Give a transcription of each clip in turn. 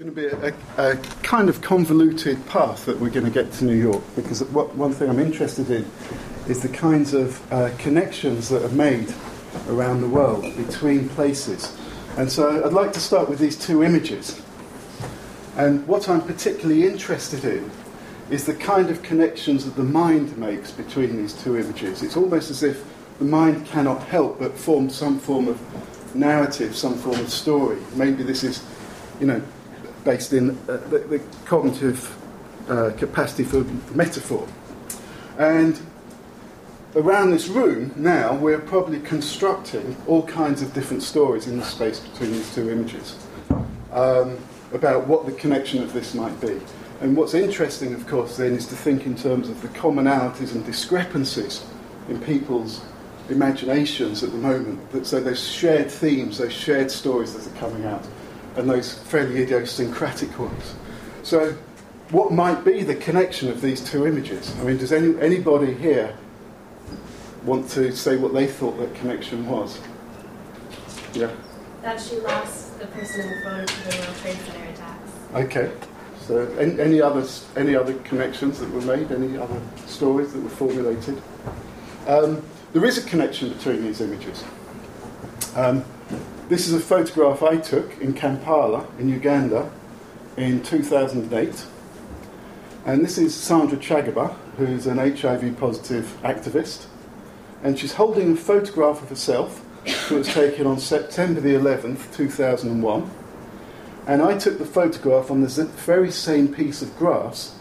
going to be a, a, kind of convoluted path that we're going to get to New York because what, one thing I'm interested in is the kinds of uh, connections that are made around the world between places. And so I'd like to start with these two images. And what I'm particularly interested in is the kind of connections that the mind makes between these two images. It's almost as if the mind cannot help but form some form of narrative, some form of story. Maybe this is, you know, based in uh, the, the, cognitive uh, capacity for metaphor. And around this room now, we're probably constructing all kinds of different stories in the space between these two images um, about what the connection of this might be. And what's interesting, of course, then, is to think in terms of the commonalities and discrepancies in people's imaginations at the moment. That, So those shared themes, those shared stories that are coming out and those fairly idiosyncratic ones. So, what might be the connection of these two images? I mean, does any, anybody here want to say what they thought that connection was? Yeah. That she lost the person in the photo to the World Trade Center attacks. Okay. So, any, any others? Any other connections that were made? Any other stories that were formulated? Um, there is a connection between these images. Um, this is a photograph I took in Kampala, in Uganda, in 2008. And this is Sandra Chagaba, who's an HIV positive activist. And she's holding a photograph of herself that was taken on September the 11th, 2001. And I took the photograph on the very same piece of grass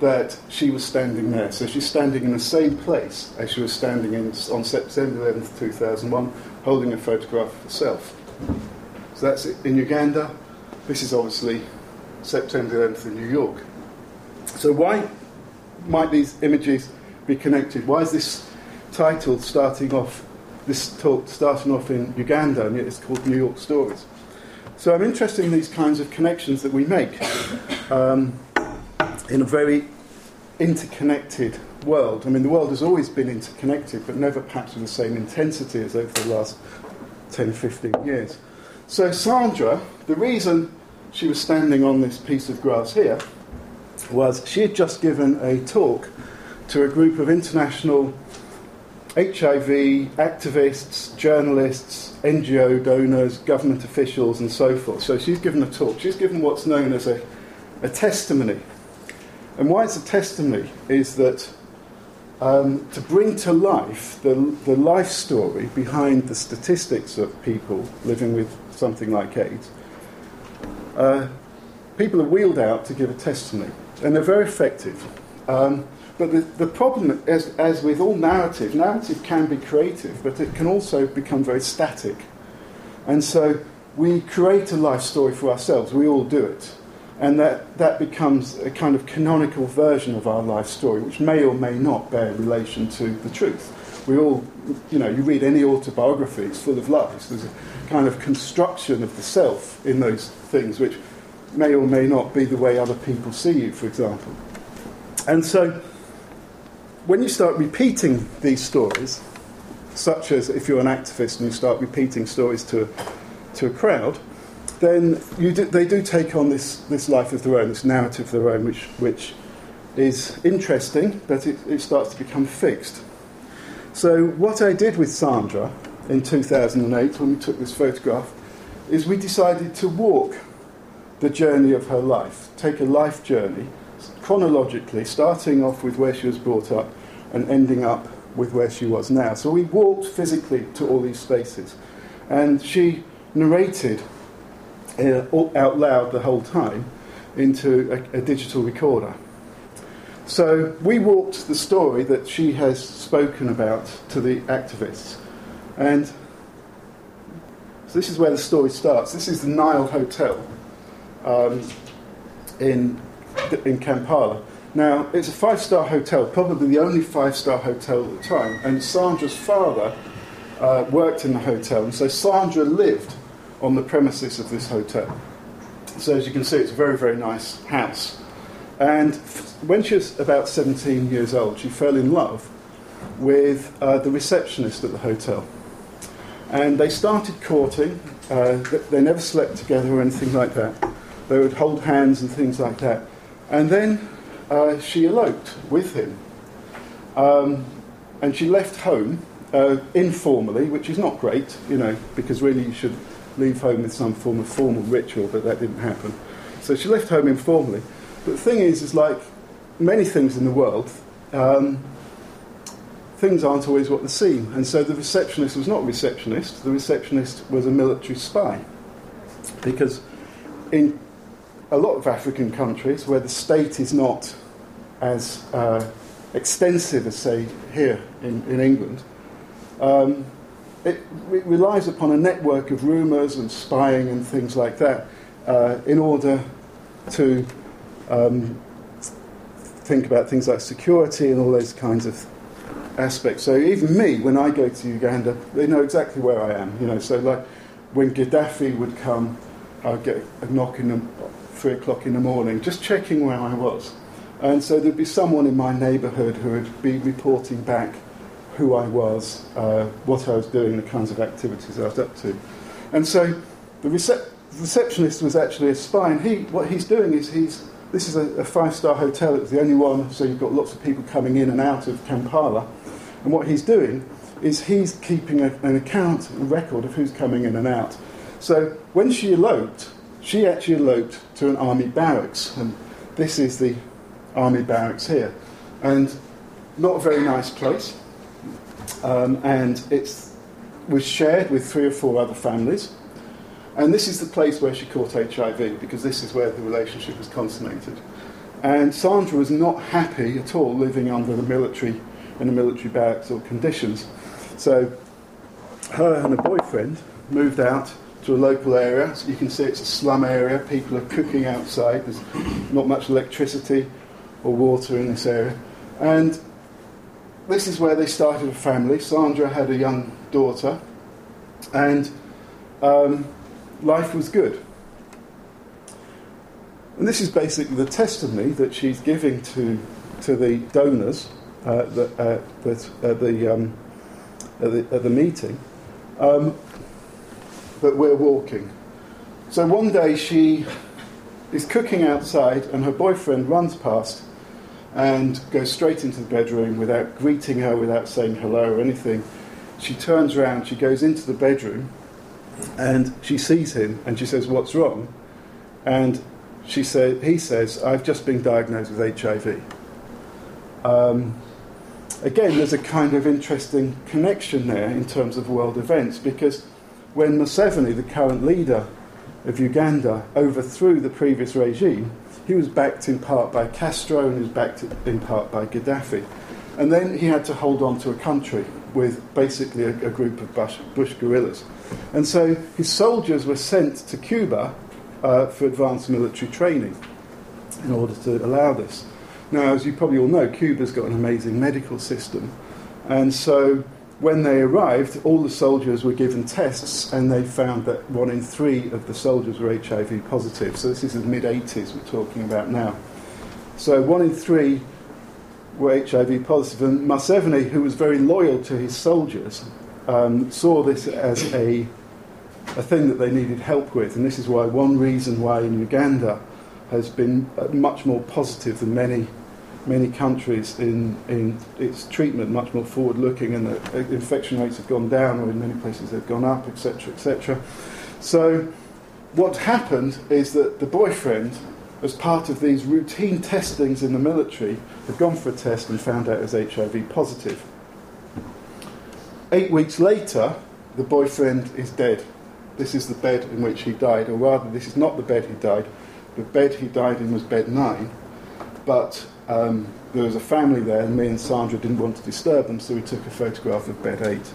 that she was standing there. So she's standing in the same place as she was standing in, on September 11th, 2001, holding a photograph of herself. So that's it in Uganda. This is obviously September 11th in New York. So why might these images be connected? Why is this title starting off, this talk starting off in Uganda, and yet it's called New York Stories? So I'm interested in these kinds of connections that we make um, in a very interconnected world. I mean, the world has always been interconnected, but never perhaps with the same intensity as over the last 10, 15 years. So, Sandra, the reason she was standing on this piece of grass here was she had just given a talk to a group of international HIV activists, journalists, NGO donors, government officials, and so forth. So she's given a talk. She's given what's known as a, a testimony. And why it's a testimony is that um, to bring to life the, the life story behind the statistics of people living with something like AIDS, uh, people are wheeled out to give a testimony, and they're very effective. Um, but the, the problem, as, as with all narrative, narrative can be creative, but it can also become very static. And so we create a life story for ourselves, we all do it and that, that becomes a kind of canonical version of our life story, which may or may not bear relation to the truth. We all, you know, you read any autobiography, it's full of lies. There's a kind of construction of the self in those things, which may or may not be the way other people see you, for example. And so, when you start repeating these stories, such as if you're an activist and you start repeating stories to, to a crowd, then do, they do take on this, this life of their own, this narrative of their own, which, which is interesting, but it, it starts to become fixed. So, what I did with Sandra in 2008 when we took this photograph is we decided to walk the journey of her life, take a life journey chronologically, starting off with where she was brought up and ending up with where she was now. So we walked physically to all these spaces. And she narrated out loud the whole time into a, a, digital recorder. So we walked the story that she has spoken about to the activists. And so this is where the story starts. This is the Nile Hotel um, in, in Kampala. Now, it's a five star hotel, probably the only five star hotel at the time. And Sandra's father uh, worked in the hotel. And so Sandra lived on the premises of this hotel. So as you can see, it's a very, very nice house. And when she was about 17 years old, she fell in love with uh, the receptionist at the hotel. And they started courting. Uh, they never slept together or anything like that. they would hold hands and things like that. And then uh, she eloped with him. Um, and she left home uh, informally, which is not great, you know, because really you should leave home with some form of formal ritual, but that didn't happen. So she left home informally. But the thing is, is like many things in the world, um, things aren't always what they seem. And so the receptionist was not a receptionist, the receptionist was a military spy. Because in a lot of African countries where the state is not as uh, extensive as, say, here in, in England, um, it, it, relies upon a network of rumours and spying and things like that uh, in order to um, think about things like security and all those kinds of aspects. So even me, when I go to Uganda, they know exactly where I am. You know, so like when Gaddafi would come, I'd get a knock in the three o'clock in the morning, just checking where I was. And so there'd be someone in my neighbourhood who would be reporting back who I was, uh, what I was doing, the kinds of activities I was up to. And so the recep- receptionist was actually a spy, and he, what he's doing is he's this is a, a five star hotel, it's the only one, so you've got lots of people coming in and out of Kampala. And what he's doing is he's keeping a, an account, a record of who's coming in and out. So when she eloped, she actually eloped to an army barracks, and this is the army barracks here. And not a very nice place, um, and it was shared with three or four other families. And this is the place where she caught HIV because this is where the relationship was consummated. And Sandra was not happy at all living under the military in the military barracks or conditions. So her and her boyfriend moved out to a local area. So you can see it's a slum area. People are cooking outside. There's not much electricity or water in this area. And this is where they started a family. Sandra had a young daughter. And um, life was good. And this is basically the testimony that she's giving to, to the donors uh, that, uh, at, the, um, at, the, at the meeting um, that we're walking. So one day she is cooking outside, and her boyfriend runs past and goes straight into the bedroom without greeting her, without saying hello or anything. She turns around, she goes into the bedroom, and she sees him and she says, What's wrong? And she said, he says, I've just been diagnosed with HIV. Um, again, there's a kind of interesting connection there in terms of world events because when Museveni, the current leader of Uganda, overthrew the previous regime, he was backed in part by Castro and he was backed in part by Gaddafi. And then he had to hold on to a country with basically a, a group of Bush, Bush guerrillas. And so his soldiers were sent to Cuba uh, for advanced military training in order to allow this. Now, as you probably all know, Cuba's got an amazing medical system. And so when they arrived, all the soldiers were given tests, and they found that one in three of the soldiers were HIV positive. So this is the mid 80s we're talking about now. So one in three were HIV positive, and Museveni, who was very loyal to his soldiers, um, saw this as a, a thing that they needed help with, and this is why one reason why in Uganda has been uh, much more positive than many many countries in, in its treatment, much more forward looking, and the infection rates have gone down, or in many places they've gone up, etc. etc. So, what happened is that the boyfriend, as part of these routine testings in the military, had gone for a test and found out as HIV positive. Eight weeks later, the boyfriend is dead. This is the bed in which he died, or rather, this is not the bed he died. The bed he died in was bed nine, but um, there was a family there, and me and Sandra didn't want to disturb them, so we took a photograph of bed eight.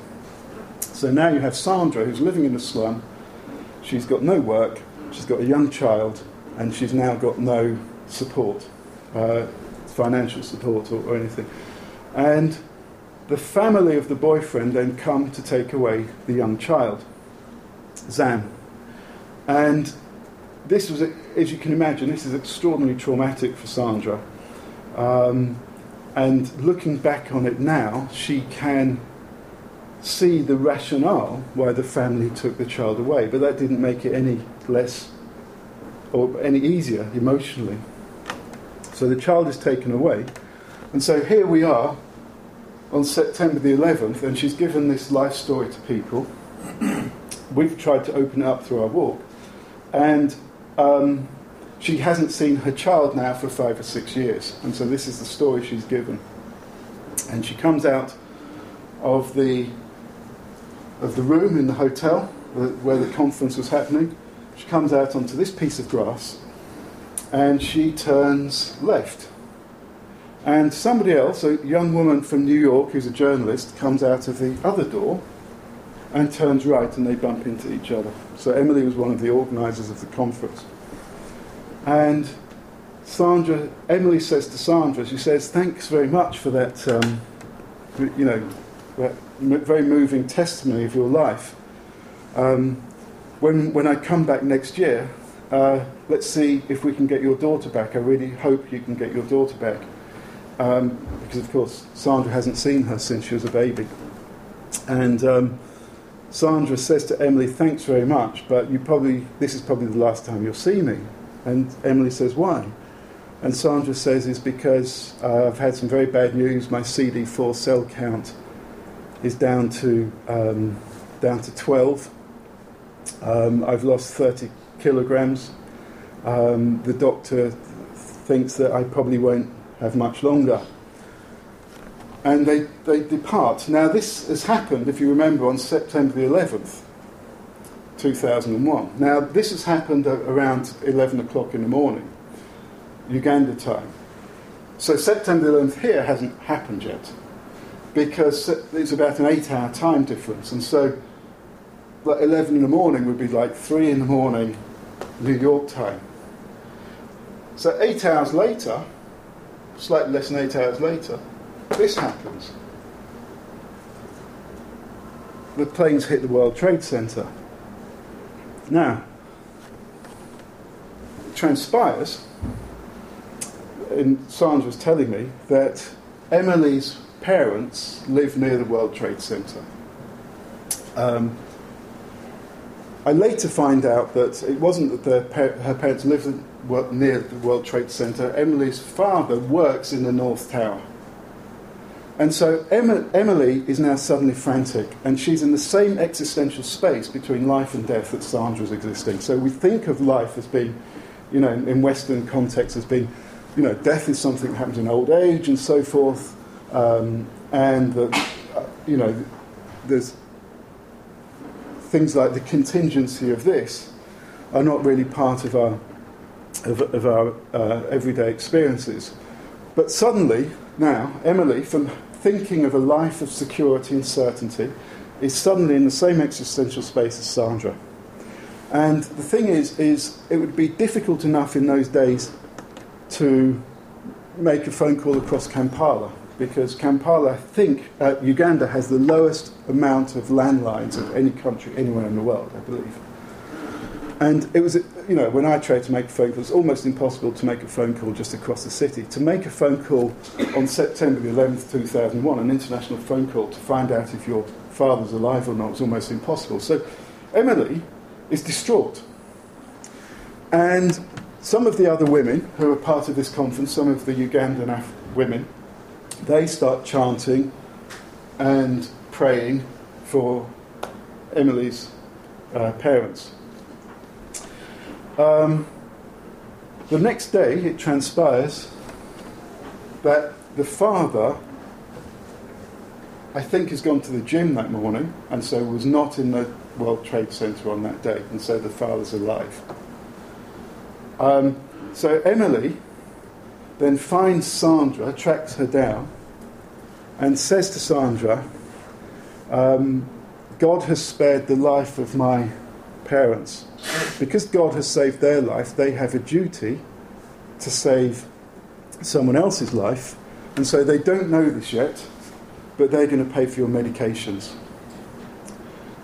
So now you have Sandra, who's living in a slum. She's got no work, she's got a young child, and she's now got no support, uh, financial support or, or anything. And the family of the boyfriend then come to take away the young child, Zam. And this was, as you can imagine, this is extraordinarily traumatic for Sandra. Um, and looking back on it now, she can see the rationale why the family took the child away, but that didn't make it any less or any easier emotionally. So the child is taken away. And so here we are on September the 11th, and she's given this life story to people. We've tried to open it up through our walk. And um, she hasn't seen her child now for five or six years. And so this is the story she's given. And she comes out of the, of the room in the hotel where the conference was happening. She comes out onto this piece of grass and she turns left. And somebody else, a young woman from New York who's a journalist, comes out of the other door and turns right and they bump into each other. So Emily was one of the organisers of the conference. And Sandra, Emily says to Sandra, she says, thanks very much for that, um, you know, that very moving testimony of your life. Um, when, when I come back next year, uh, let's see if we can get your daughter back. I really hope you can get your daughter back. Um, because, of course, Sandra hasn't seen her since she was a baby. And um, Sandra says to Emily, Thanks very much, but you probably, this is probably the last time you'll see me. And Emily says, Why? And Sandra says, It's because uh, I've had some very bad news. My CD4 cell count is down to, um, down to 12. Um, I've lost 30 kilograms. Um, the doctor thinks that I probably won't have much longer. And they, they depart. Now, this has happened, if you remember, on September the 11th, 2001. Now, this has happened around 11 o'clock in the morning, Uganda time. So, September 11th here hasn't happened yet because it's about an eight hour time difference. And so, like 11 in the morning would be like 3 in the morning, New York time. So, eight hours later, slightly less than eight hours later, this happens. The planes hit the World Trade Center. Now, it transpires, and Sandra was telling me, that Emily's parents live near the World Trade Center. Um, I later find out that it wasn't that her parents lived near the World Trade Center. Emily's father works in the North Tower. And so Emily is now suddenly frantic, and she's in the same existential space between life and death that Sandra's existing. So we think of life as being, you know, in Western context, as being, you know, death is something that happens in old age and so forth, um, and that, you know, there's things like the contingency of this are not really part of our of, of our uh, everyday experiences. But suddenly, now, Emily, from thinking of a life of security and certainty, is suddenly in the same existential space as Sandra. And the thing is, is it would be difficult enough in those days to make a phone call across Kampala because Kampala, I think, uh, Uganda has the lowest amount of landlines of any country anywhere in the world, I believe. And it was, you know, when I tried to make a phone call, it's almost impossible to make a phone call just across the city. To make a phone call on September the 11th, 2001, an international phone call to find out if your father's alive or not was almost impossible. So Emily is distraught. And some of the other women who are part of this conference, some of the Ugandan Af- women, they start chanting and praying for Emily's uh, parents. Um, the next day, it transpires that the father, I think, has gone to the gym that morning and so was not in the World Trade Center on that day, and so the father's alive. Um, so Emily then finds Sandra, tracks her down, and says to Sandra, um, God has spared the life of my parents. Because God has saved their life, they have a duty to save someone else's life. And so they don't know this yet, but they're going to pay for your medications.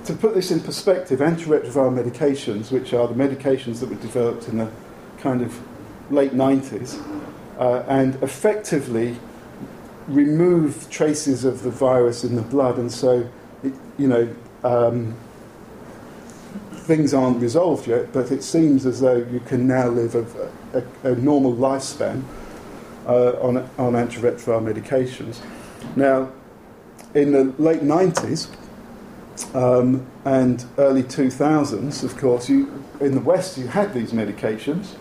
To put this in perspective, antiretroviral medications, which are the medications that were developed in the kind of late 90s, uh, and effectively remove traces of the virus in the blood, and so, it, you know, um, things aren't resolved yet, but it seems as though you can now live a, a, a normal lifespan uh, on, on antiretroviral medications. Now, in the late 90s um, and early 2000s, of course, you, in the West you had these medications.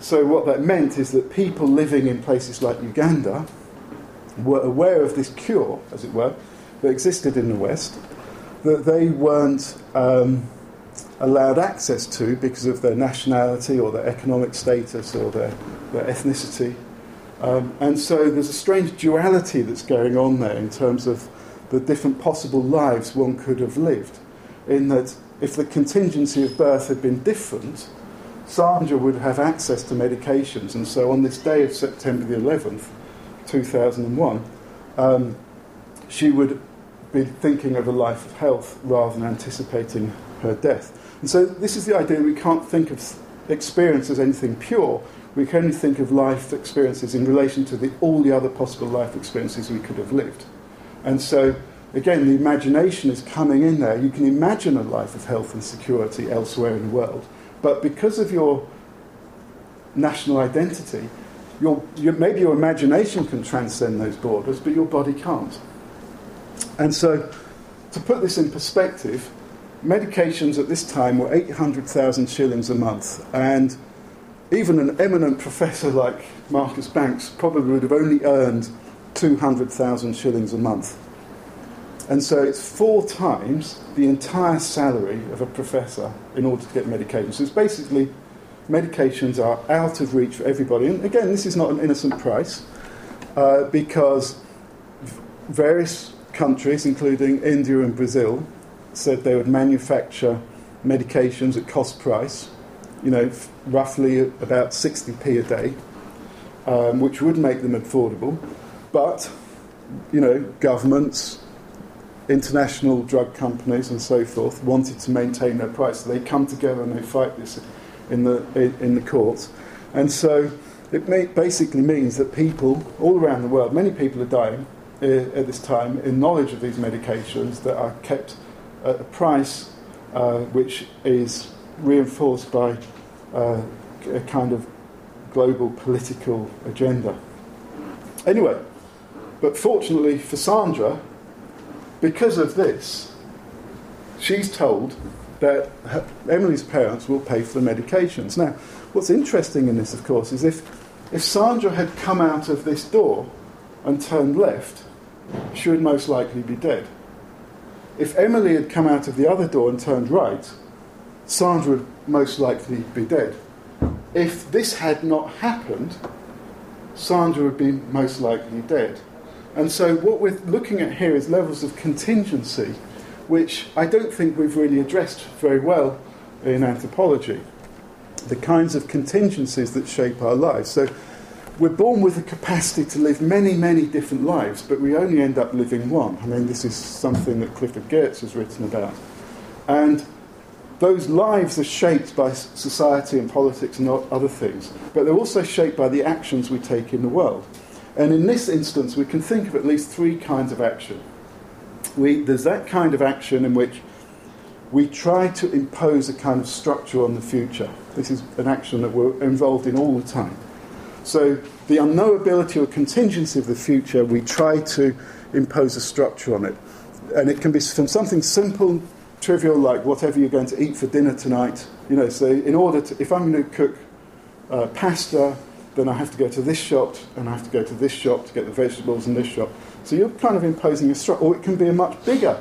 So, what that meant is that people living in places like Uganda were aware of this cure, as it were, that existed in the West, that they weren't um, allowed access to because of their nationality or their economic status or their, their ethnicity. Um, and so there's a strange duality that's going on there in terms of the different possible lives one could have lived. In that, if the contingency of birth had been different, Sandra would have access to medications. And so on this day of September the 11th, 2001, um, she would be thinking of a life of health rather than anticipating her death. And so this is the idea we can't think of experience as anything pure. We can only think of life experiences in relation to the, all the other possible life experiences we could have lived. And so, again, the imagination is coming in there. You can imagine a life of health and security elsewhere in the world, but because of your national identity, your, your, maybe your imagination can transcend those borders, but your body can't. And so, to put this in perspective, medications at this time were 800,000 shillings a month, and even an eminent professor like Marcus Banks probably would have only earned 200,000 shillings a month. And so it's four times the entire salary of a professor in order to get medications. So it's basically medications are out of reach for everybody. And again, this is not an innocent price uh, because various countries, including India and Brazil, said they would manufacture medications at cost price, you know, roughly about 60p a day, um, which would make them affordable. But, you know, governments, international drug companies, and so forth wanted to maintain their price. So they come together and they fight this in the, in the courts. And so it may, basically means that people all around the world, many people are dying uh, at this time in knowledge of these medications that are kept at a price uh, which is reinforced by uh, a kind of global political agenda. Anyway, but fortunately for Sandra, because of this, she's told that her, Emily's parents will pay for the medications. Now, what's interesting in this, of course, is if, if Sandra had come out of this door and turned left, she would most likely be dead. If Emily had come out of the other door and turned right, Sandra would most likely be dead. If this had not happened, Sandra would be most likely dead. And so, what we're looking at here is levels of contingency, which I don't think we've really addressed very well in anthropology. The kinds of contingencies that shape our lives. So, we're born with the capacity to live many, many different lives, but we only end up living one. I mean, this is something that Clifford Geertz has written about. And those lives are shaped by society and politics and other things, but they're also shaped by the actions we take in the world. And in this instance, we can think of at least three kinds of action. We, there's that kind of action in which we try to impose a kind of structure on the future. This is an action that we're involved in all the time. So, the unknowability or contingency of the future, we try to impose a structure on it. And it can be from something simple, trivial, like whatever you're going to eat for dinner tonight. You know, so in order to, if I'm going to cook uh, pasta, then I have to go to this shop and I have to go to this shop to get the vegetables in this shop. So you're kind of imposing a structure, or it can be a much bigger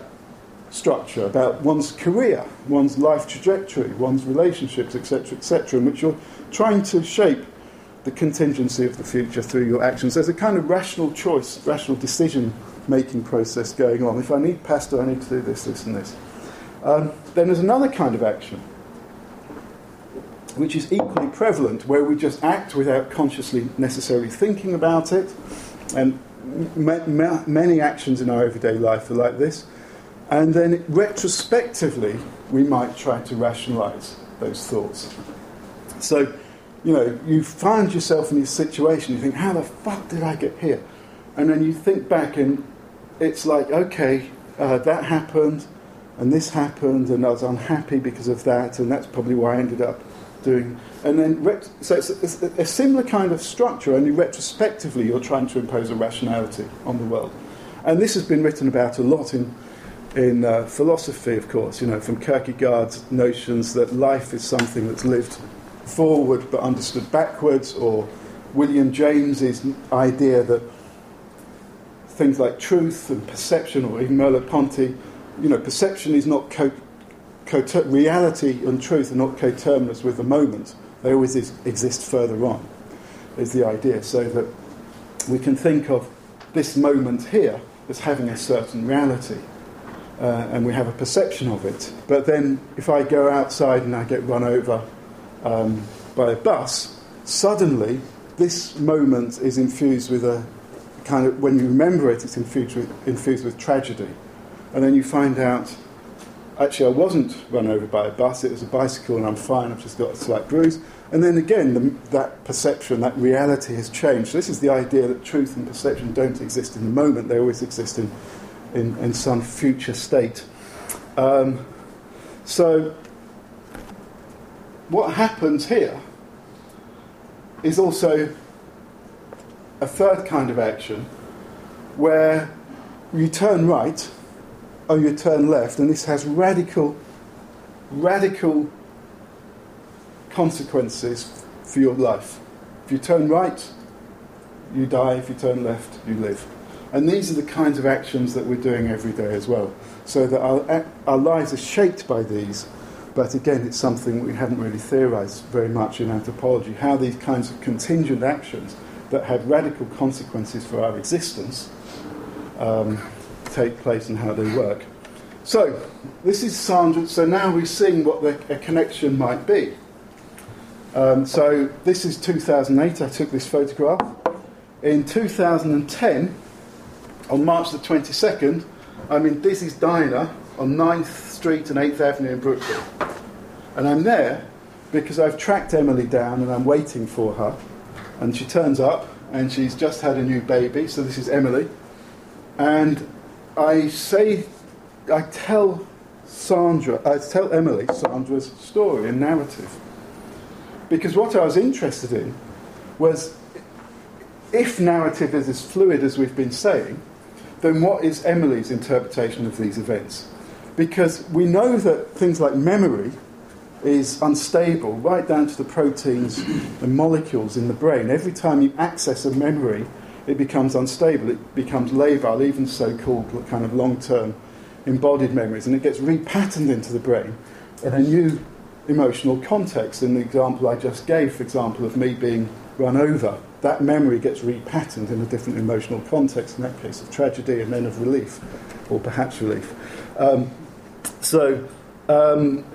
structure about one's career, one's life trajectory, one's relationships, etc., etc., in which you're trying to shape the contingency of the future through your actions. There's a kind of rational choice, rational decision making process going on. If I need pasta, I need to do this, this, and this. Um, then there's another kind of action, which is equally prevalent, where we just act without consciously necessarily thinking about it. And ma- ma- many actions in our everyday life are like this. And then retrospectively, we might try to rationalize those thoughts. So you know, you find yourself in this situation, you think, how the fuck did I get here? And then you think back and it's like, okay, uh, that happened, and this happened, and I was unhappy because of that, and that's probably why I ended up doing. And then, ret- so it's a, it's a similar kind of structure, only retrospectively you're trying to impose a rationality on the world. And this has been written about a lot in, in uh, philosophy, of course, you know, from Kierkegaard's notions that life is something that's lived forward but understood backwards, or William James's idea that things like truth and perception, or even Merleau-Ponty, you know, perception is not co- coter- reality and truth are not coterminous with the moment. They always is- exist further on. Is the idea, so that we can think of this moment here as having a certain reality, uh, and we have a perception of it. But then, if I go outside and I get run over um, by a bus, suddenly this moment is infused with a kind of when you remember it, it's infused with, infused with tragedy. And then you find out, actually, I wasn't run over by a bus, it was a bicycle and I'm fine, I've just got a slight bruise. And then again, the, that perception, that reality has changed. This is the idea that truth and perception don't exist in the moment, they always exist in, in, in some future state. Um, so, what happens here is also a third kind of action where you turn right or you turn left, and this has radical, radical consequences for your life. If you turn right, you die. If you turn left, you live. And these are the kinds of actions that we're doing every day as well. So that our, our lives are shaped by these. But again, it's something we haven't really theorized very much in anthropology how these kinds of contingent actions that have radical consequences for our existence um, take place and how they work. So, this is Sandra. So now we're seeing what the, a connection might be. Um, so, this is 2008. I took this photograph. In 2010, on March the 22nd, I'm in Dizzy's Diner on 9th Street and 8th Avenue in Brooklyn. And I'm there because I've tracked Emily down and I'm waiting for her. And she turns up and she's just had a new baby. So, this is Emily. And I say, I tell Sandra, I tell Emily Sandra's story and narrative. Because what I was interested in was if narrative is as fluid as we've been saying, then what is Emily's interpretation of these events? Because we know that things like memory is unstable, right down to the proteins and molecules in the brain. Every time you access a memory, it becomes unstable, it becomes labile, even so called kind of long term embodied memories, and it gets repatterned into the brain in a new emotional context. In the example I just gave, for example, of me being run over, that memory gets repatterned in a different emotional context, in that case of tragedy and then of relief, or perhaps relief. Um, so, um,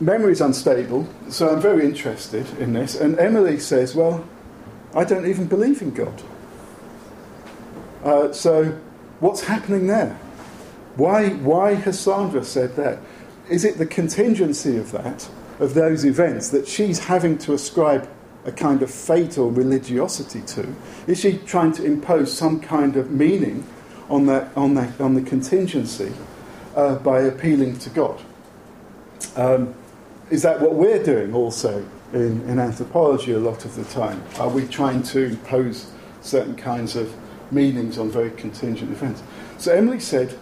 memory is unstable, so I'm very interested in this. And Emily says, Well, I don't even believe in God. Uh, so, what's happening there? Why, why has Sandra said that? Is it the contingency of that, of those events, that she's having to ascribe a kind of fate or religiosity to? Is she trying to impose some kind of meaning on, that, on, that, on the contingency uh, by appealing to God? Um, is that what we're doing also in, in anthropology a lot of the time? Are we trying to impose certain kinds of meanings on very contingent events? So Emily said,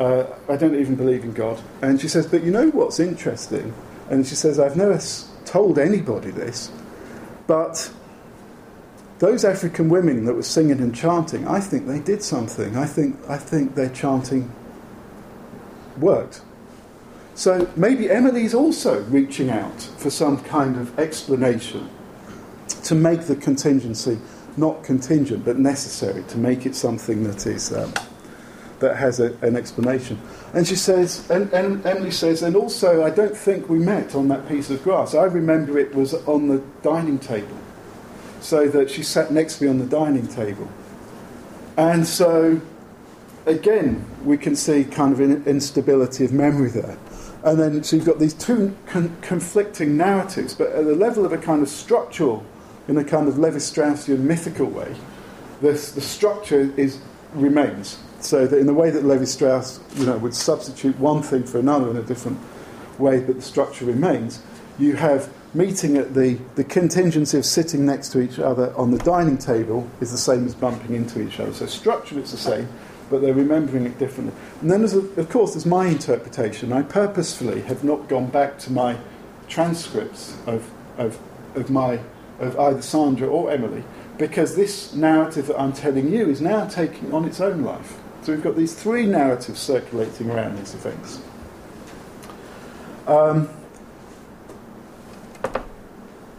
uh, I don't even believe in God. And she says, But you know what's interesting? And she says, I've never told anybody this, but those African women that were singing and chanting, I think they did something. I think, I think their chanting worked. So maybe Emily's also reaching out for some kind of explanation to make the contingency not contingent but necessary, to make it something that is um, that has a, an explanation. And she says, and, and Emily says, and also I don't think we met on that piece of grass. I remember it was on the dining table, so that she sat next to me on the dining table, and so again we can see kind of an instability of memory there. And then so you've got these two con- conflicting narratives, but at the level of a kind of structural, in a kind of Levi Straussian mythical way, the, the structure is remains. so that in the way that Levi Strauss you know, would substitute one thing for another in a different way, but the structure remains, you have meeting at the, the contingency of sitting next to each other on the dining table is the same as bumping into each other. So structure is the same, but they're remembering it differently. And then, a, of course, there's my interpretation. I purposefully have not gone back to my transcripts of, of, of, my, of either Sandra or Emily, because this narrative that I'm telling you is now taking on its own life. So we've got these three narratives circulating around these events. Um,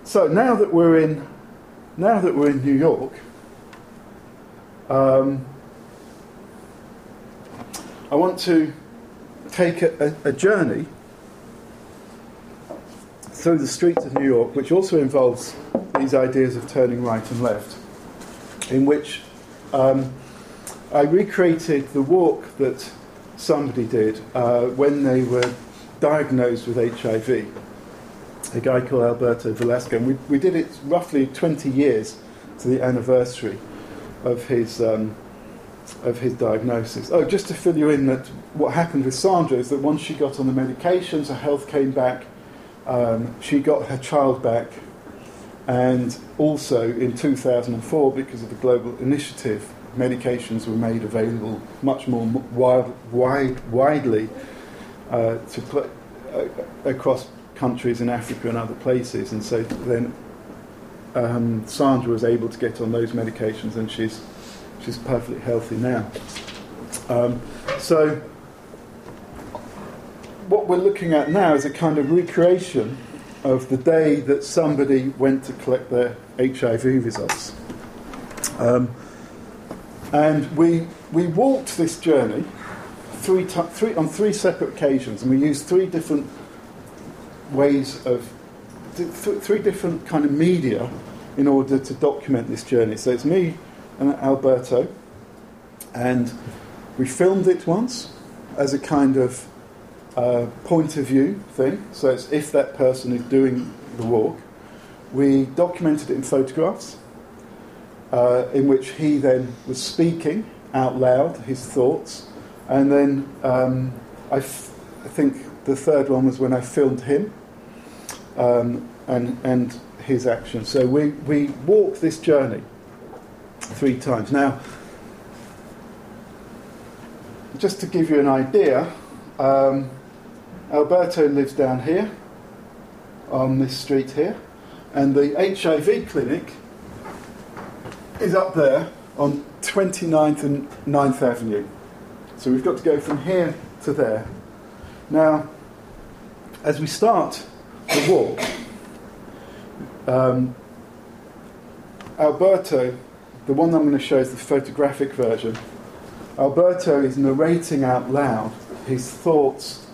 so now that we're in, now that we're in New York, um, I want to take a, a, a journey through the streets of New York, which also involves these ideas of turning right and left, in which um, I recreated the walk that somebody did uh, when they were diagnosed with HIV a guy called Alberto Velasco. And we, we did it roughly 20 years to the anniversary of his, um, of his diagnosis. Oh, just to fill you in that what happened with Sandra is that once she got on the medications, her health came back, um, she got her child back, and also in 2004, because of the global initiative, medications were made available much more wide, wide, widely uh, to uh, across countries in Africa and other places. And so then um, Sandra was able to get on those medications, and she's she's perfectly healthy now. Um, so what we're looking at now is a kind of recreation of the day that somebody went to collect their HIV results. Um, and we, we walked this journey three, t- three, on three separate occasions, and we used three different ways of th- three different kind of media in order to document this journey. So it's me Alberto, and we filmed it once as a kind of uh, point of view thing. So it's if that person is doing the walk. We documented it in photographs, uh, in which he then was speaking out loud his thoughts, and then um, I, f- I think the third one was when I filmed him um, and, and his actions. So we, we walk this journey three times. Now, just to give you an idea, um, Alberto lives down here on this street here, and the HIV clinic is up there on 29th and 9th Avenue. So we've got to go from here to there. Now, as we start the walk, um, Alberto, the one I'm going to show is the photographic version. Alberto is narrating out loud his thoughts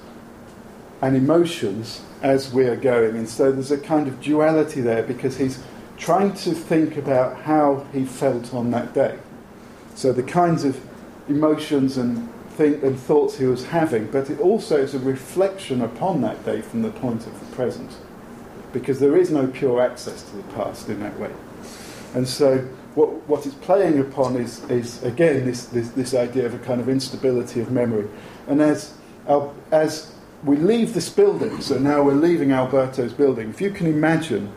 and emotions as we are going. And so there's a kind of duality there because he's trying to think about how he felt on that day. So the kinds of emotions and think and thoughts he was having, but it also is a reflection upon that day from the point of the present. Because there is no pure access to the past in that way. And so what, what it's playing upon is, is again, this, this, this idea of a kind of instability of memory. And as, as we leave this building, so now we're leaving Alberto's building, if you can imagine,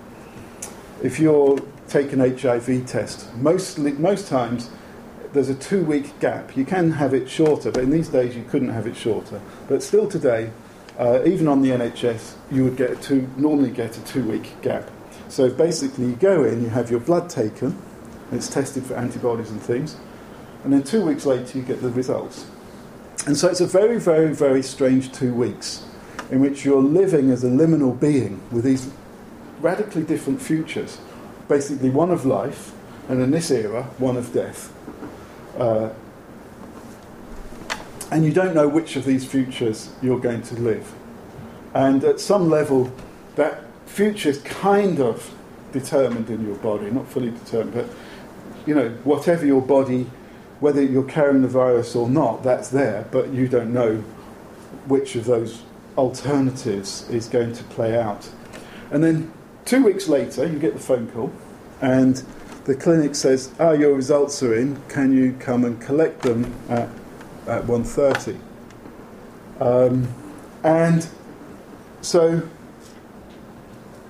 if you're taking an HIV test, mostly, most times there's a two week gap. You can have it shorter, but in these days you couldn't have it shorter. But still today, uh, even on the NHS, you would get two, normally get a two week gap. So basically, you go in, you have your blood taken, it's tested for antibodies and things, and then two weeks later, you get the results. And so it's a very, very, very strange two weeks in which you're living as a liminal being with these radically different futures. Basically, one of life, and in this era, one of death. Uh, and you don't know which of these futures you're going to live. And at some level, that future is kind of determined in your body, not fully determined, but you know, whatever your body, whether you're carrying the virus or not, that's there, but you don't know which of those alternatives is going to play out. And then two weeks later, you get the phone call, and the clinic says, "Ah, oh, your results are in. Can you come and collect them at at 1.30. Um, and so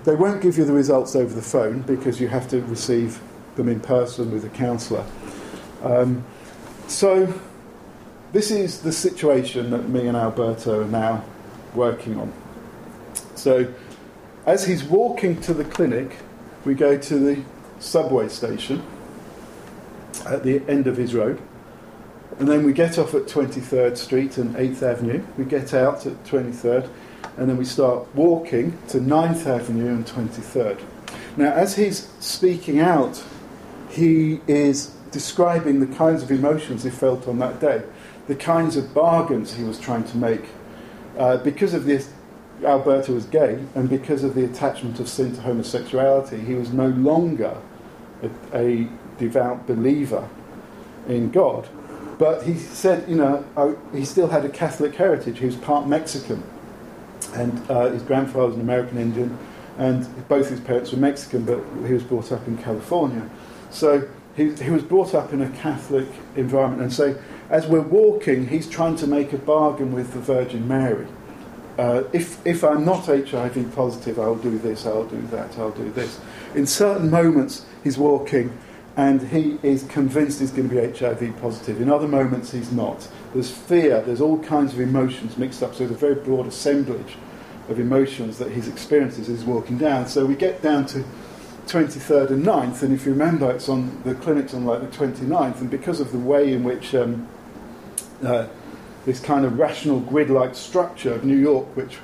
they won't give you the results over the phone because you have to receive them in person with a counsellor. Um, so this is the situation that me and Alberto are now working on. So as he's walking to the clinic, we go to the subway station at the end of his road. And then we get off at 23rd Street and 8th Avenue. We get out at 23rd, and then we start walking to 9th Avenue and 23rd. Now, as he's speaking out, he is describing the kinds of emotions he felt on that day, the kinds of bargains he was trying to make. Uh, because of this, Alberto was gay, and because of the attachment of sin to homosexuality, he was no longer a, a devout believer in God. But he said, you know, oh, he still had a Catholic heritage. He was part Mexican, and uh, his grandfather was an American Indian, and both his parents were Mexican, but he was brought up in California. So he, he was brought up in a Catholic environment, and so as we're walking, he's trying to make a bargain with the Virgin Mary. Uh, if, if I'm not HIV positive, I'll do this, I'll do that, I'll do this. In certain moments, he's walking and he is convinced he's going to be HIV positive. In other moments, he's not. There's fear, there's all kinds of emotions mixed up, so there's a very broad assemblage of emotions that he's experiencing as he's walking down. So we get down to 23rd and 9th, and if you remember, it's on the clinic's on like the 29th, and because of the way in which um, uh, this kind of rational grid-like structure of New York, which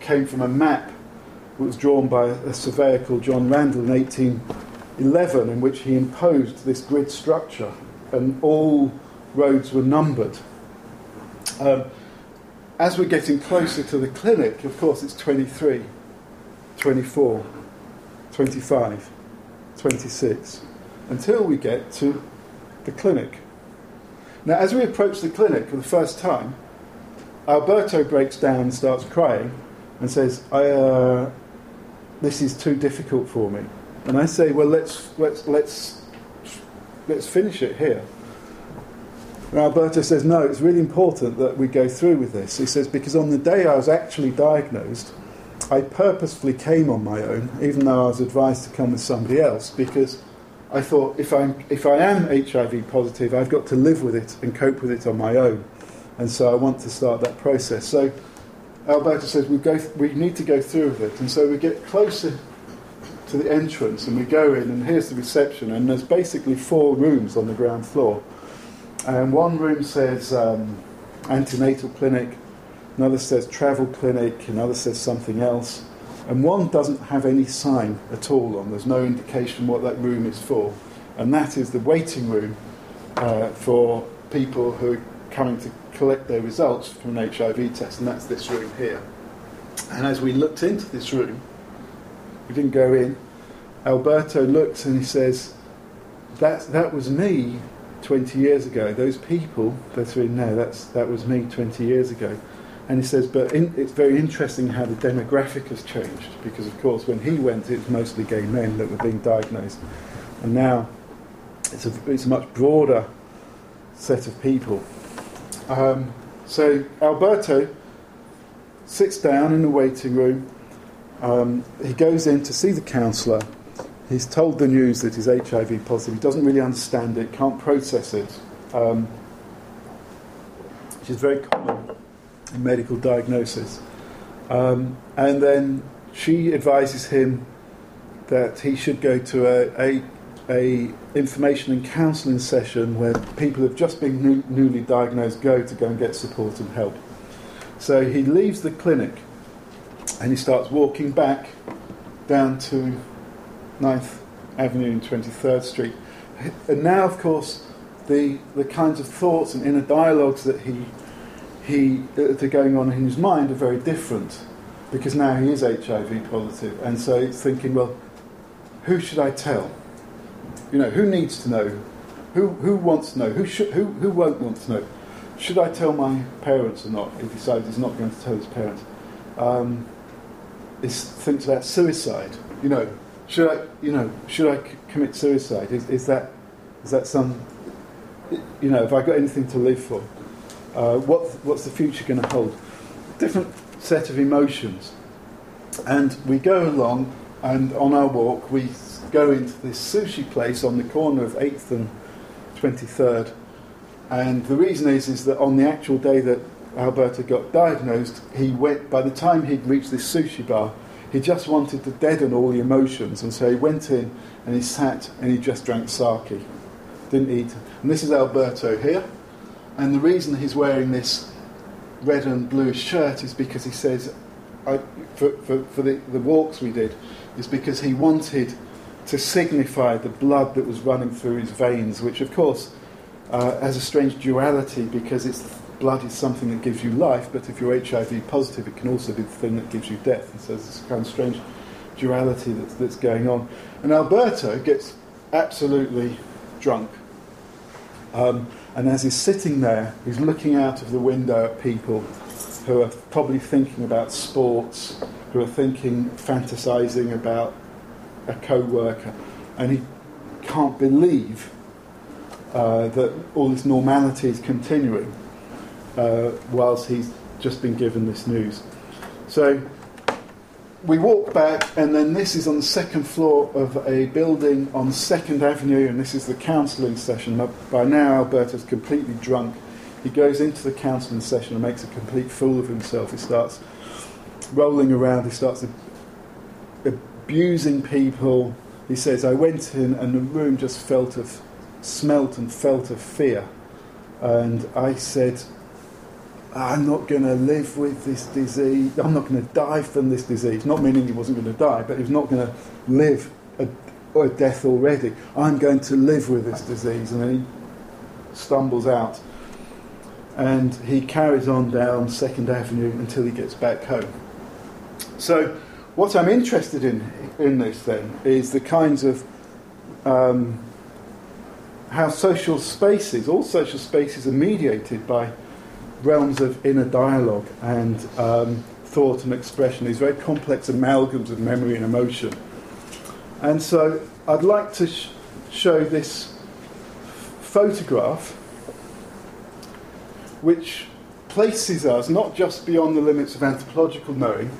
came from a map that was drawn by a surveyor called John Randel in 1811, in which he imposed this grid structure and all roads were numbered. Um, as we're getting closer to the clinic, of course, it's 23, 24, 25, 26, until we get to the clinic. Now, as we approach the clinic for the first time, Alberto breaks down and starts crying and says, uh, This is too difficult for me. And I say, well, let's, let's, let's, let's finish it here. And Alberto says, no, it's really important that we go through with this. He says, because on the day I was actually diagnosed, I purposefully came on my own, even though I was advised to come with somebody else, because I thought if, I'm, if I am HIV positive, I've got to live with it and cope with it on my own. And so I want to start that process. So Alberto says we, go, we need to go through with it. And so we get closer to the entrance and we go in and here's the reception and there's basically four rooms on the ground floor and one room says um, antenatal clinic another says travel clinic another says something else and one doesn't have any sign at all on there's no indication what that room is for and that is the waiting room uh, for people who are coming to collect their results from an HIV test and that's this room here and as we looked into this room we didn't go in. Alberto looks and he says, that, that was me 20 years ago. Those people that are in there, that's, that was me 20 years ago. And he says, but in, it's very interesting how the demographic has changed because, of course, when he went, it was mostly gay men that were being diagnosed. And now it's a, it's a much broader set of people. Um, so Alberto sits down in the waiting room um, he goes in to see the counsellor. He's told the news that he's HIV positive. He doesn't really understand it, can't process it, um, which is very common medical diagnosis. Um, and then she advises him that he should go to a, a, a information and counselling session where people who've just been new, newly diagnosed go to go and get support and help. So he leaves the clinic and he starts walking back down to 9th Avenue and 23rd Street. And now, of course, the, the kinds of thoughts and inner dialogues that he, he that are going on in his mind are very different because now he is HIV positive. And so he's thinking, well, who should I tell? You know, who needs to know? Who, who wants to know? Who, should, who, who won't want to know? Should I tell my parents or not? He decides he's not going to tell his parents. Um, is thinks about suicide. You know, should I, you know, should I c- commit suicide? Is, is that, is that some, you know, have I got anything to live for? Uh, what, what's the future going to hold? Different set of emotions. And we go along, and on our walk, we go into this sushi place on the corner of 8th and 23rd. And the reason is, is that on the actual day that Alberto got diagnosed, he went, by the time he'd reached this sushi bar, he just wanted to deaden all the emotions. And so he went in and he sat and he just drank sake. Didn't eat. And this is Alberto here. And the reason he's wearing this red and blue shirt is because he says, I, for, for, for the, the walks we did, is because he wanted to signify the blood that was running through his veins, which of course uh, has a strange duality because it's blood is something that gives you life, but if you're HIV positive, it can also be the thing that gives you death. And so this kind of strange duality that's, that's going on. And Alberto gets absolutely drunk. Um, and as he's sitting there, he's looking out of the window at people who are probably thinking about sports, who are thinking, fantasizing about a co worker. And he can't believe uh, that all this normality is continuing uh, whilst he's just been given this news. So we walk back, and then this is on the second floor of a building on Second Avenue, and this is the counselling session. By now, Alberto's completely drunk. He goes into the counselling session and makes a complete fool of himself. He starts rolling around, he starts abusing people. He says, I went in, and the room just felt of, smelt and felt of fear. And I said, I'm not going to live with this disease. I'm not going to die from this disease. Not meaning he wasn't going to die, but he was not going to live a, a death already. I'm going to live with this disease. And then he stumbles out. And he carries on down Second Avenue until he gets back home. So, what I'm interested in in this then is the kinds of um, how social spaces, all social spaces, are mediated by realms of inner dialogue and um, thought and expression, these very complex amalgams of memory and emotion. And so I'd like to sh- show this photograph which places us not just beyond the limits of anthropological knowing,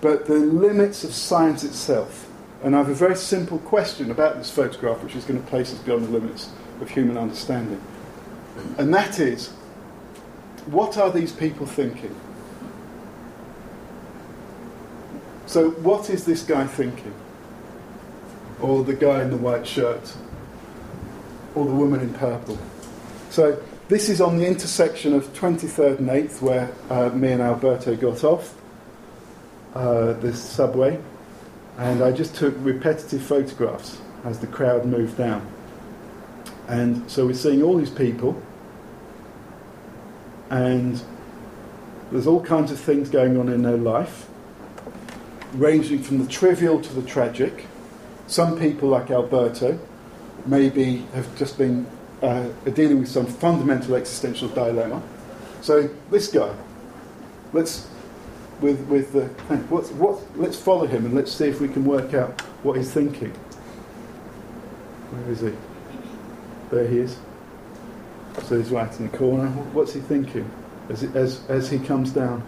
but the limits of science itself. And I have a very simple question about this photograph, which is going to place us beyond the limits of human understanding. And that is what are these people thinking? So, what is this guy thinking? Or the guy in the white shirt? Or the woman in purple? So, this is on the intersection of 23rd and 8th, where uh, me and Alberto got off uh, this subway. And I just took repetitive photographs as the crowd moved down. And so we're seeing all these people and there's all kinds of things going on in their life, ranging from the trivial to the tragic. Some people, like Alberto, maybe have just been uh, dealing with some fundamental existential dilemma. So this guy, let's with with the what's what let's follow him and let's see if we can work out what he's thinking. Where is he? There he is. So he's right in the corner. What's he thinking as, as, as he comes down?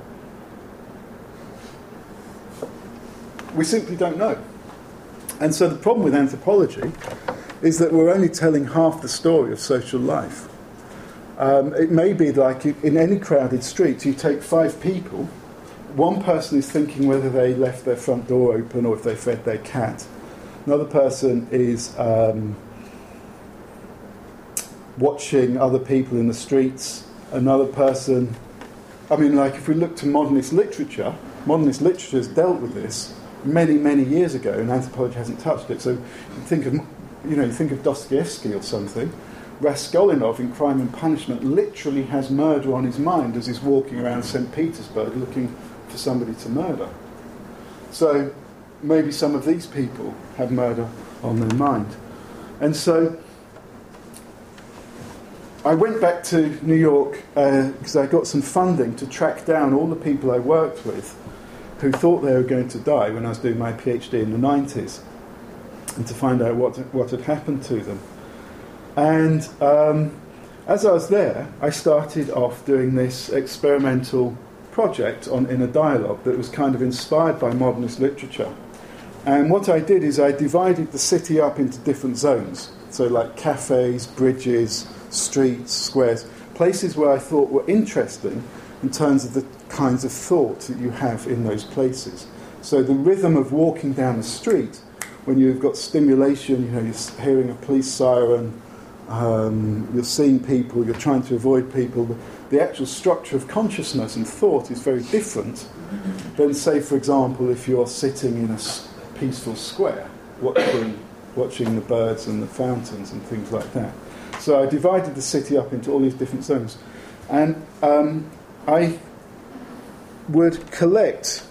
We simply don't know. And so the problem with anthropology is that we're only telling half the story of social life. Um, it may be like in any crowded street, you take five people, one person is thinking whether they left their front door open or if they fed their cat. Another person is um, watching other people in the streets, another person. I mean, like if we look to modernist literature, modernist literature has dealt with this many, many years ago, and anthropology hasn't touched it. So think of, you know, think of Dostoevsky or something. Raskolnikov in Crime and Punishment literally has murder on his mind as he's walking around St. Petersburg looking for somebody to murder. So maybe some of these people have murder on their mind. And so I went back to New York because uh, I got some funding to track down all the people I worked with who thought they were going to die when I was doing my PhD in the 90s and to find out what, what had happened to them. And um, as I was there, I started off doing this experimental project on inner dialogue that was kind of inspired by modernist literature. And what I did is I divided the city up into different zones. So, like cafes, bridges, streets, squares, places where I thought were interesting in terms of the kinds of thought that you have in those places. So, the rhythm of walking down the street, when you've got stimulation, you know, you're hearing a police siren, um, you're seeing people, you're trying to avoid people. The, actual structure of consciousness and thought is very different than, say, for example, if you're sitting in a peaceful square watching, watching the birds and the fountains and things like that. So I divided the city up into all these different zones. And um, I would collect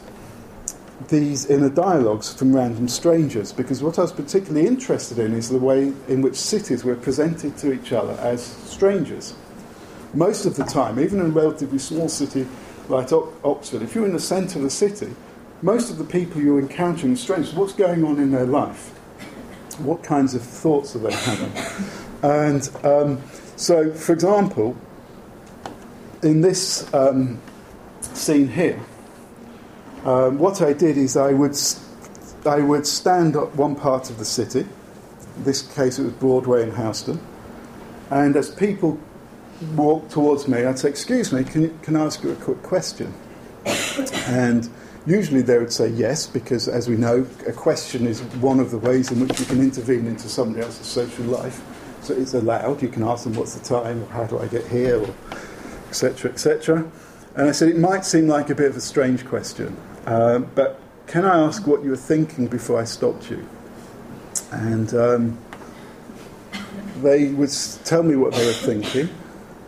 these inner dialogues from random strangers because what I was particularly interested in is the way in which cities were presented to each other as strangers. Most of the time, even in a relatively small city like Oxford, if you're in the centre of the city, most of the people you're encountering are strangers. What's going on in their life? What kinds of thoughts are they having? And um, so, for example, in this um, scene here, um, what I did is I would, I would stand up one part of the city. In this case, it was Broadway in Houston. And as people walked towards me, I'd say, Excuse me, can, you, can I ask you a quick question? and usually they would say yes, because as we know, a question is one of the ways in which you can intervene into somebody else's social life. So it's allowed. You can ask them, What's the time? or How do I get here? or etc., etc. And I said, It might seem like a bit of a strange question. Uh, but can I ask what you were thinking before I stopped you? And um, they would tell me what they were thinking,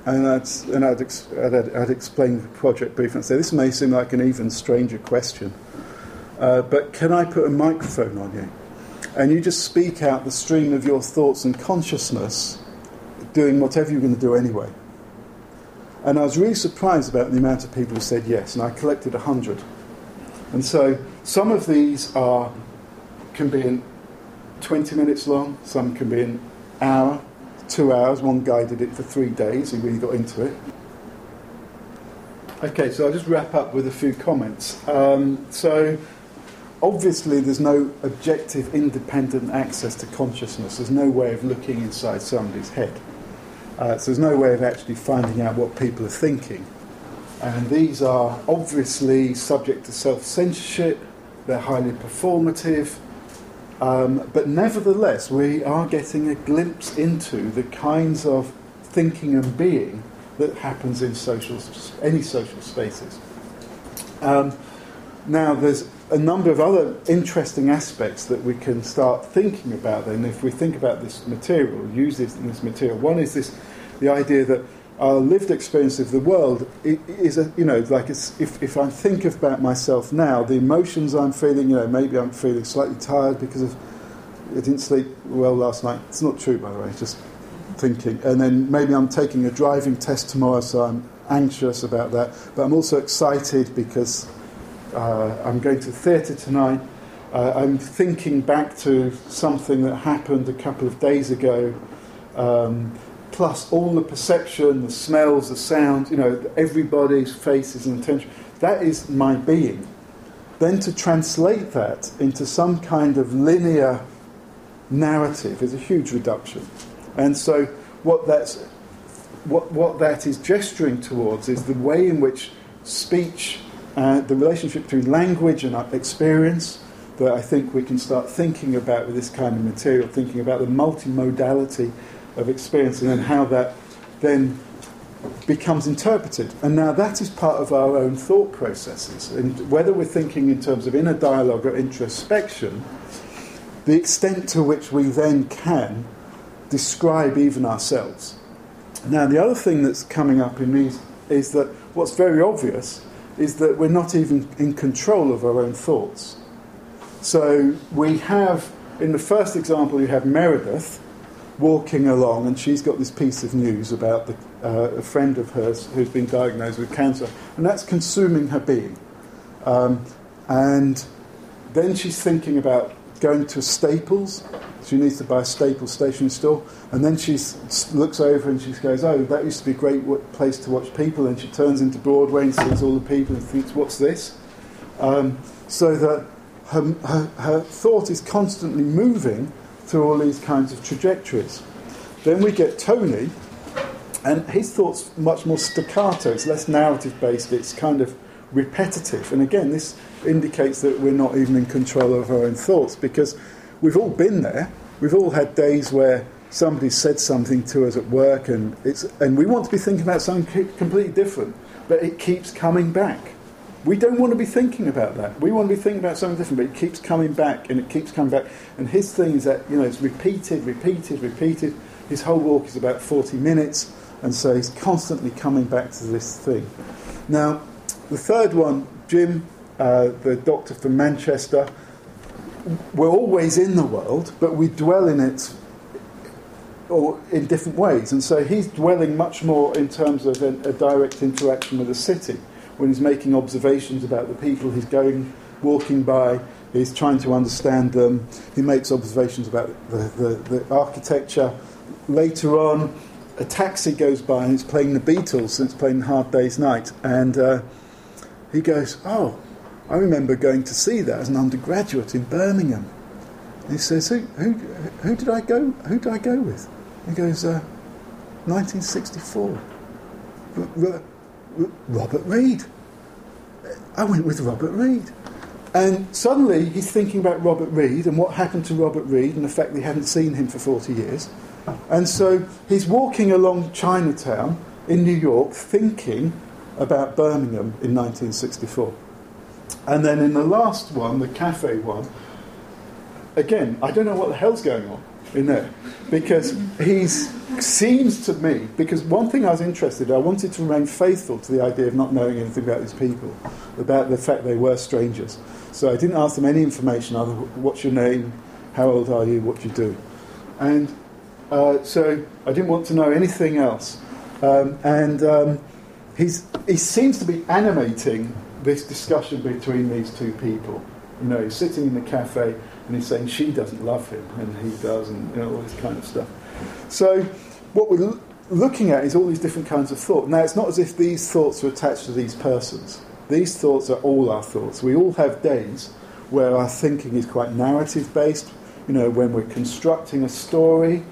and I'd, and I'd, ex- I'd, I'd explain the project briefly and say, This may seem like an even stranger question, uh, but can I put a microphone on you? And you just speak out the stream of your thoughts and consciousness, doing whatever you're going to do anyway. And I was really surprised about the amount of people who said yes, and I collected 100. And so some of these are can be in 20 minutes long, some can be an hour, two hours. One guy did it for three days, he really got into it. Okay, so I'll just wrap up with a few comments. Um, so, obviously, there's no objective, independent access to consciousness. There's no way of looking inside somebody's head. Uh, so, there's no way of actually finding out what people are thinking. And these are obviously subject to self censorship, they're highly performative, um, but nevertheless, we are getting a glimpse into the kinds of thinking and being that happens in social, any social spaces. Um, now, there's a number of other interesting aspects that we can start thinking about then if we think about this material, use this, this material. One is this the idea that our lived experience of the world is a, you know like if, if I think about myself now, the emotions I'm feeling, you know, maybe I'm feeling slightly tired because of I didn't sleep well last night. It's not true, by the way. Just thinking, and then maybe I'm taking a driving test tomorrow, so I'm anxious about that. But I'm also excited because uh, I'm going to theatre tonight. Uh, I'm thinking back to something that happened a couple of days ago. Um, plus all the perception, the smells, the sounds, you know, everybody's faces and attention. That is my being. Then to translate that into some kind of linear narrative is a huge reduction. And so what that's what, what that is gesturing towards is the way in which speech, uh, the relationship between language and experience, that I think we can start thinking about with this kind of material, thinking about the multimodality of experience and then how that then becomes interpreted. And now that is part of our own thought processes. And whether we're thinking in terms of inner dialogue or introspection, the extent to which we then can describe even ourselves. Now, the other thing that's coming up in me is that what's very obvious is that we're not even in control of our own thoughts. So we have, in the first example, you have Meredith, walking along, and she's got this piece of news about the, uh, a friend of hers who's been diagnosed with cancer, and that's consuming her being. Um, and then she's thinking about going to Staples. She needs to buy a Staples stationery store. And then she looks over and she goes, Oh, that used to be a great place to watch people. And she turns into Broadway and sees all the people and thinks, What's this? Um, so that her, her, her thought is constantly moving through all these kinds of trajectories. Then we get Tony, and his thought's much more staccato, it's less narrative based, it's kind of repetitive. And again, this indicates that we're not even in control of our own thoughts because we've all been there. We've all had days where somebody said something to us at work and, it's, and we want to be thinking about something completely different, but it keeps coming back. We don't want to be thinking about that. We want to be thinking about something different, but it keeps coming back and it keeps coming back. And his thing is that, you know, it's repeated, repeated, repeated. His whole walk is about 40 minutes, and so he's constantly coming back to this thing. Now, the third one, Jim, uh, the doctor from Manchester, we're always in the world, but we dwell in it or in different ways. And so he's dwelling much more in terms of a, a direct interaction with the city when he's making observations about the people he's going walking by, he's trying to understand them. He makes observations about the, the, the architecture. Later on, a taxi goes by and it's playing the Beatles and it's playing Hard Day's Night. And uh, he goes, Oh, I remember going to see that as an undergraduate in Birmingham. And he says, Who, who, who did I go? Who did I go with? He goes, uh, 1964. R- R- Robert Reed. I went with Robert Reed. And suddenly he's thinking about Robert Reed and what happened to Robert Reed and the fact that he hadn't seen him for 40 years. And so he's walking along Chinatown in New York thinking about Birmingham in 1964. And then in the last one, the cafe one, again, I don't know what the hell's going on in there because he seems to me because one thing I was interested in, I wanted to remain faithful to the idea of not knowing anything about these people, about the fact they were strangers. So I didn't ask them any information other what's your name, how old are you, what do you do, and uh, so I didn't want to know anything else. Um, and um, he's, he seems to be animating this discussion between these two people. You know, he's sitting in the cafe and he's saying she doesn't love him and he does, and you know, all this kind of stuff. So, what we're l- looking at is all these different kinds of thought. Now, it's not as if these thoughts are attached to these persons. These thoughts are all our thoughts. We all have days where our thinking is quite narrative based. You know, when we're constructing a story,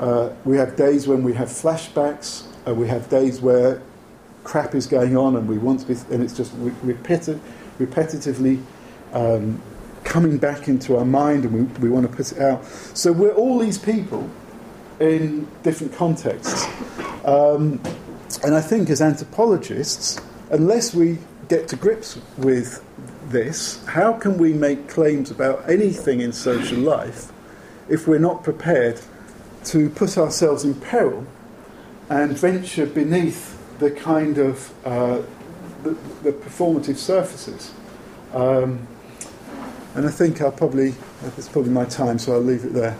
uh, we have days when we have flashbacks. Uh, we have days where crap is going on and we want to be, and it's just re- repeti- repetitively um, coming back into our mind and we, we want to put it out. So we're all these people in different contexts. Um, and I think as anthropologists, unless we get to grips with this, how can we make claims about anything in social life if we're not prepared to put ourselves in peril and venture beneath the kind of uh, the, the, performative surfaces? Um, and I think I'll probably, it's probably my time, so I'll leave it there.